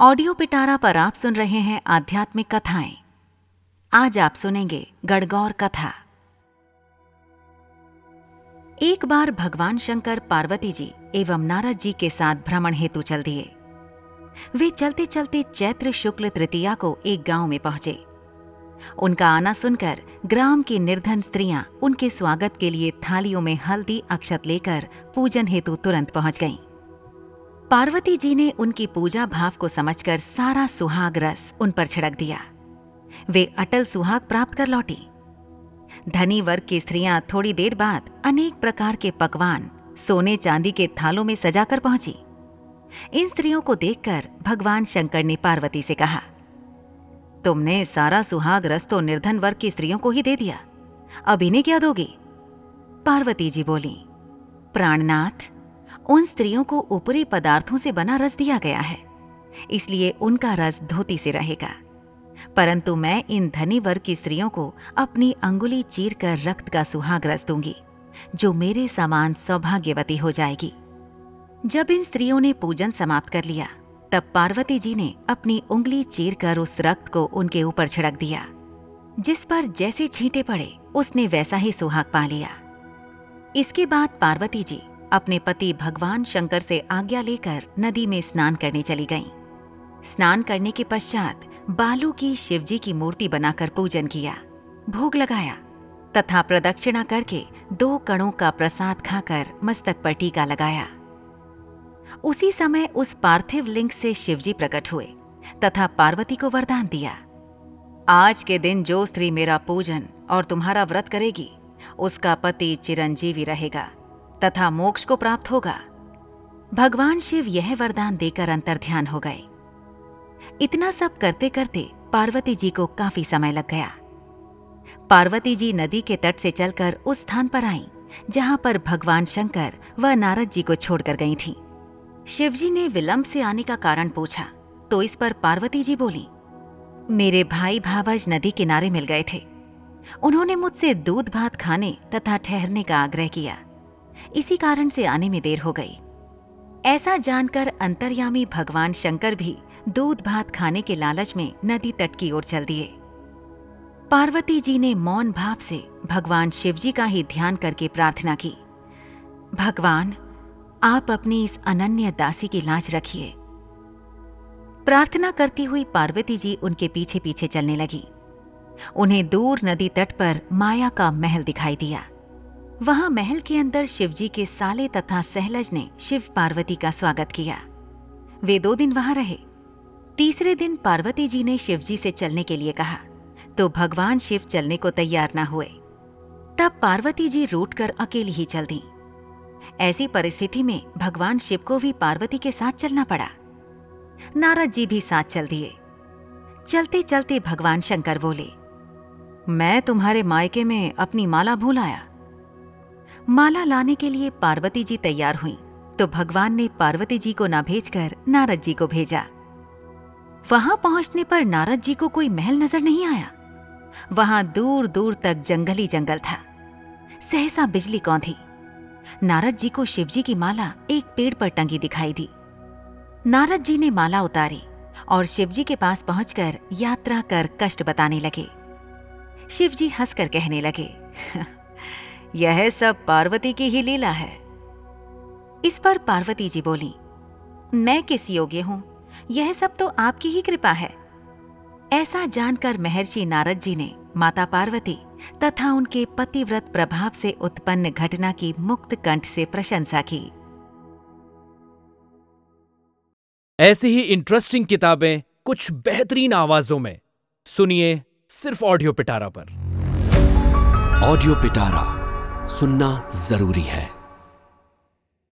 Audio पिटारा पर आप सुन रहे हैं आध्यात्मिक कथाएँ। आज आप सुनेंगे गणगौर कथा। एक बार भगवान शंकर पार्वती जी एवं नारद जी के साथ भ्रमण हेतु चल दिए। वे चलते चलते चैत्र शुक्ल तृतीया को एक गाँव में पहुँचे। उनका आना सुनकर ग्राम की निर्धन स्त्रियाँ उनके स्वागत के लिए थालियों में हल्दी अक्षत लेकर पूजन हेतु तुरंत पहुँच गईं। पार्वती जी ने उनकी पूजा भाव को समझकर सारा सुहाग रस उन पर छिड़क दिया। वे अटल सुहाग प्राप्त कर लौटी। धनी वर्ग की स्त्रियाँ थोड़ी देर बाद अनेक प्रकार के पकवान, सोने चांदी के थालों में सजाकर पहुँची। इन स्त्रियों को देखकर भगवान शंकर ने पार्वती से कहा, तुमने सारा सुहाग रस तो निर्धन वर्ग की स्त्रियों को ही दे दिया। अब इन्हें क्या दोगी? पार्वती जी बोली, प्राणनाथ उन स्त्रियों को ऊपरी पदार्थों से बना रस दिया गया है। इसलिए उनका रस धोती से रहेगा। परंतु मैं इन धनी वर्ग की स्त्रियों को अपनी अंगुली चीर कर रक्त का सुहाग रस दूँगी, जो मेरे समान सौभाग्यवती हो जाएगी। जब इन स्त्रियों ने पूजन समाप्त कर लिया, तब पार्वती जी ने अपनी उंगली चीर कर उस रक्त को उनके ऊपर छिड़क दिया, जिस पर जैसे छींटे पड़े, उसने वैसा ही सुहाग पा लिया। इसके बाद पार्वती जी अपने पति भगवान शंकर से आज्ञा लेकर नदी में स्नान करने चली गईं। स्नान करने के पश्चात बालू की शिवजी की मूर्ति बनाकर पूजन किया, भोग लगाया, तथा प्रदक्षिणा करके दो कणों का प्रसाद खाकर मस्तक पर टीका लगाया। उसी समय उस पार्थिव लिंग से शिवजी प्रकट हुए, तथा पार्वती को वरदान दिया। आज के दिन जो स्त्री मेरा पूजन और तुम्हारा व्रत करेगी, उसका पति चिरंजीवी रहेगा। तथा मोक्ष को प्राप्त होगा। भगवान शिव यह वरदान देकर अंतर ध्यान हो गए। इतना सब करते करते पार्वती जी को काफ़ी समय लग गया। पार्वती जी नदी के तट से चलकर उस स्थान पर आईं, जहाँ पर भगवान शंकर व नारद जी को छोड़कर गई थीं। शिवजी ने विलंब से आने का कारण पूछा तो इस पर पार्वती जी बोली, मेरे भाई भावज नदी किनारे मिल गए थे। उन्होंने मुझसे दूध भात खाने तथा ठहरने का आग्रह किया। इसी कारण से आने में देर हो गई। ऐसा जानकर अंतर्यामी भगवान शंकर भी दूध भात खाने के लालच में नदी तट की ओर चल दिए। पार्वती जी ने मौन भाव से भगवान शिवजी का ही ध्यान करके प्रार्थना की। भगवान, आप अपनी इस अनन्य दासी की लाज रखिए। प्रार्थना करती हुई पार्वती जी उनके पीछे पीछे चलने लगी। उन्हें दूर नदी तट पर माया का महल दिखाई दिया। वहाँ महल के अंदर शिवजी के साले तथा सहलज ने शिव पार्वती का स्वागत किया। वे दो दिन वहाँ रहे। तीसरे दिन पार्वती जी ने शिवजी से चलने के लिए कहा तो भगवान शिव चलने को तैयार न हुए। तब पार्वती जी रूट कर अकेली ही चल दी। ऐसी परिस्थिति में भगवान शिव को भी पार्वती के साथ चलना पड़ा। नारद जी भी साथ चल दिए। चलते चलते भगवान शंकर बोले, मैं तुम्हारे मायके में अपनी माला भूल आया। माला लाने के लिए पार्वती जी तैयार हुई तो भगवान ने पार्वती जी को ना भेजकर नारद जी को भेजा। वहाँ पहुँचने पर नारद जी को कोई महल नज़र नहीं आया। वहाँ दूर दूर तक जंगली जंगल था। सहसा बिजली कौंधी। नारद जी को शिवजी की माला एक पेड़ पर टंगी दिखाई दी। नारद जी ने माला उतारी और शिवजी के पास पहुंचकर यात्रा कर कष्ट बताने लगे। शिवजी हंसकर कहने लगे यह सब पार्वती की ही लीला है। इस पर पार्वती जी बोली मैं किस योग्य हूँ? यह सब तो आपकी ही कृपा है। ऐसा जानकर महर्षि नारद जी ने माता पार्वती तथा उनके पतिव्रत प्रभाव से उत्पन्न घटना की मुक्त कंठ से प्रशंसा की। ऐसी ही इंटरेस्टिंग किताबें कुछ बेहतरीन आवाजों में। सुनिए सिर्फ़ ऑडियो पिटारा पर। ऑडियो पिटारा सुनना ज़रूरी है।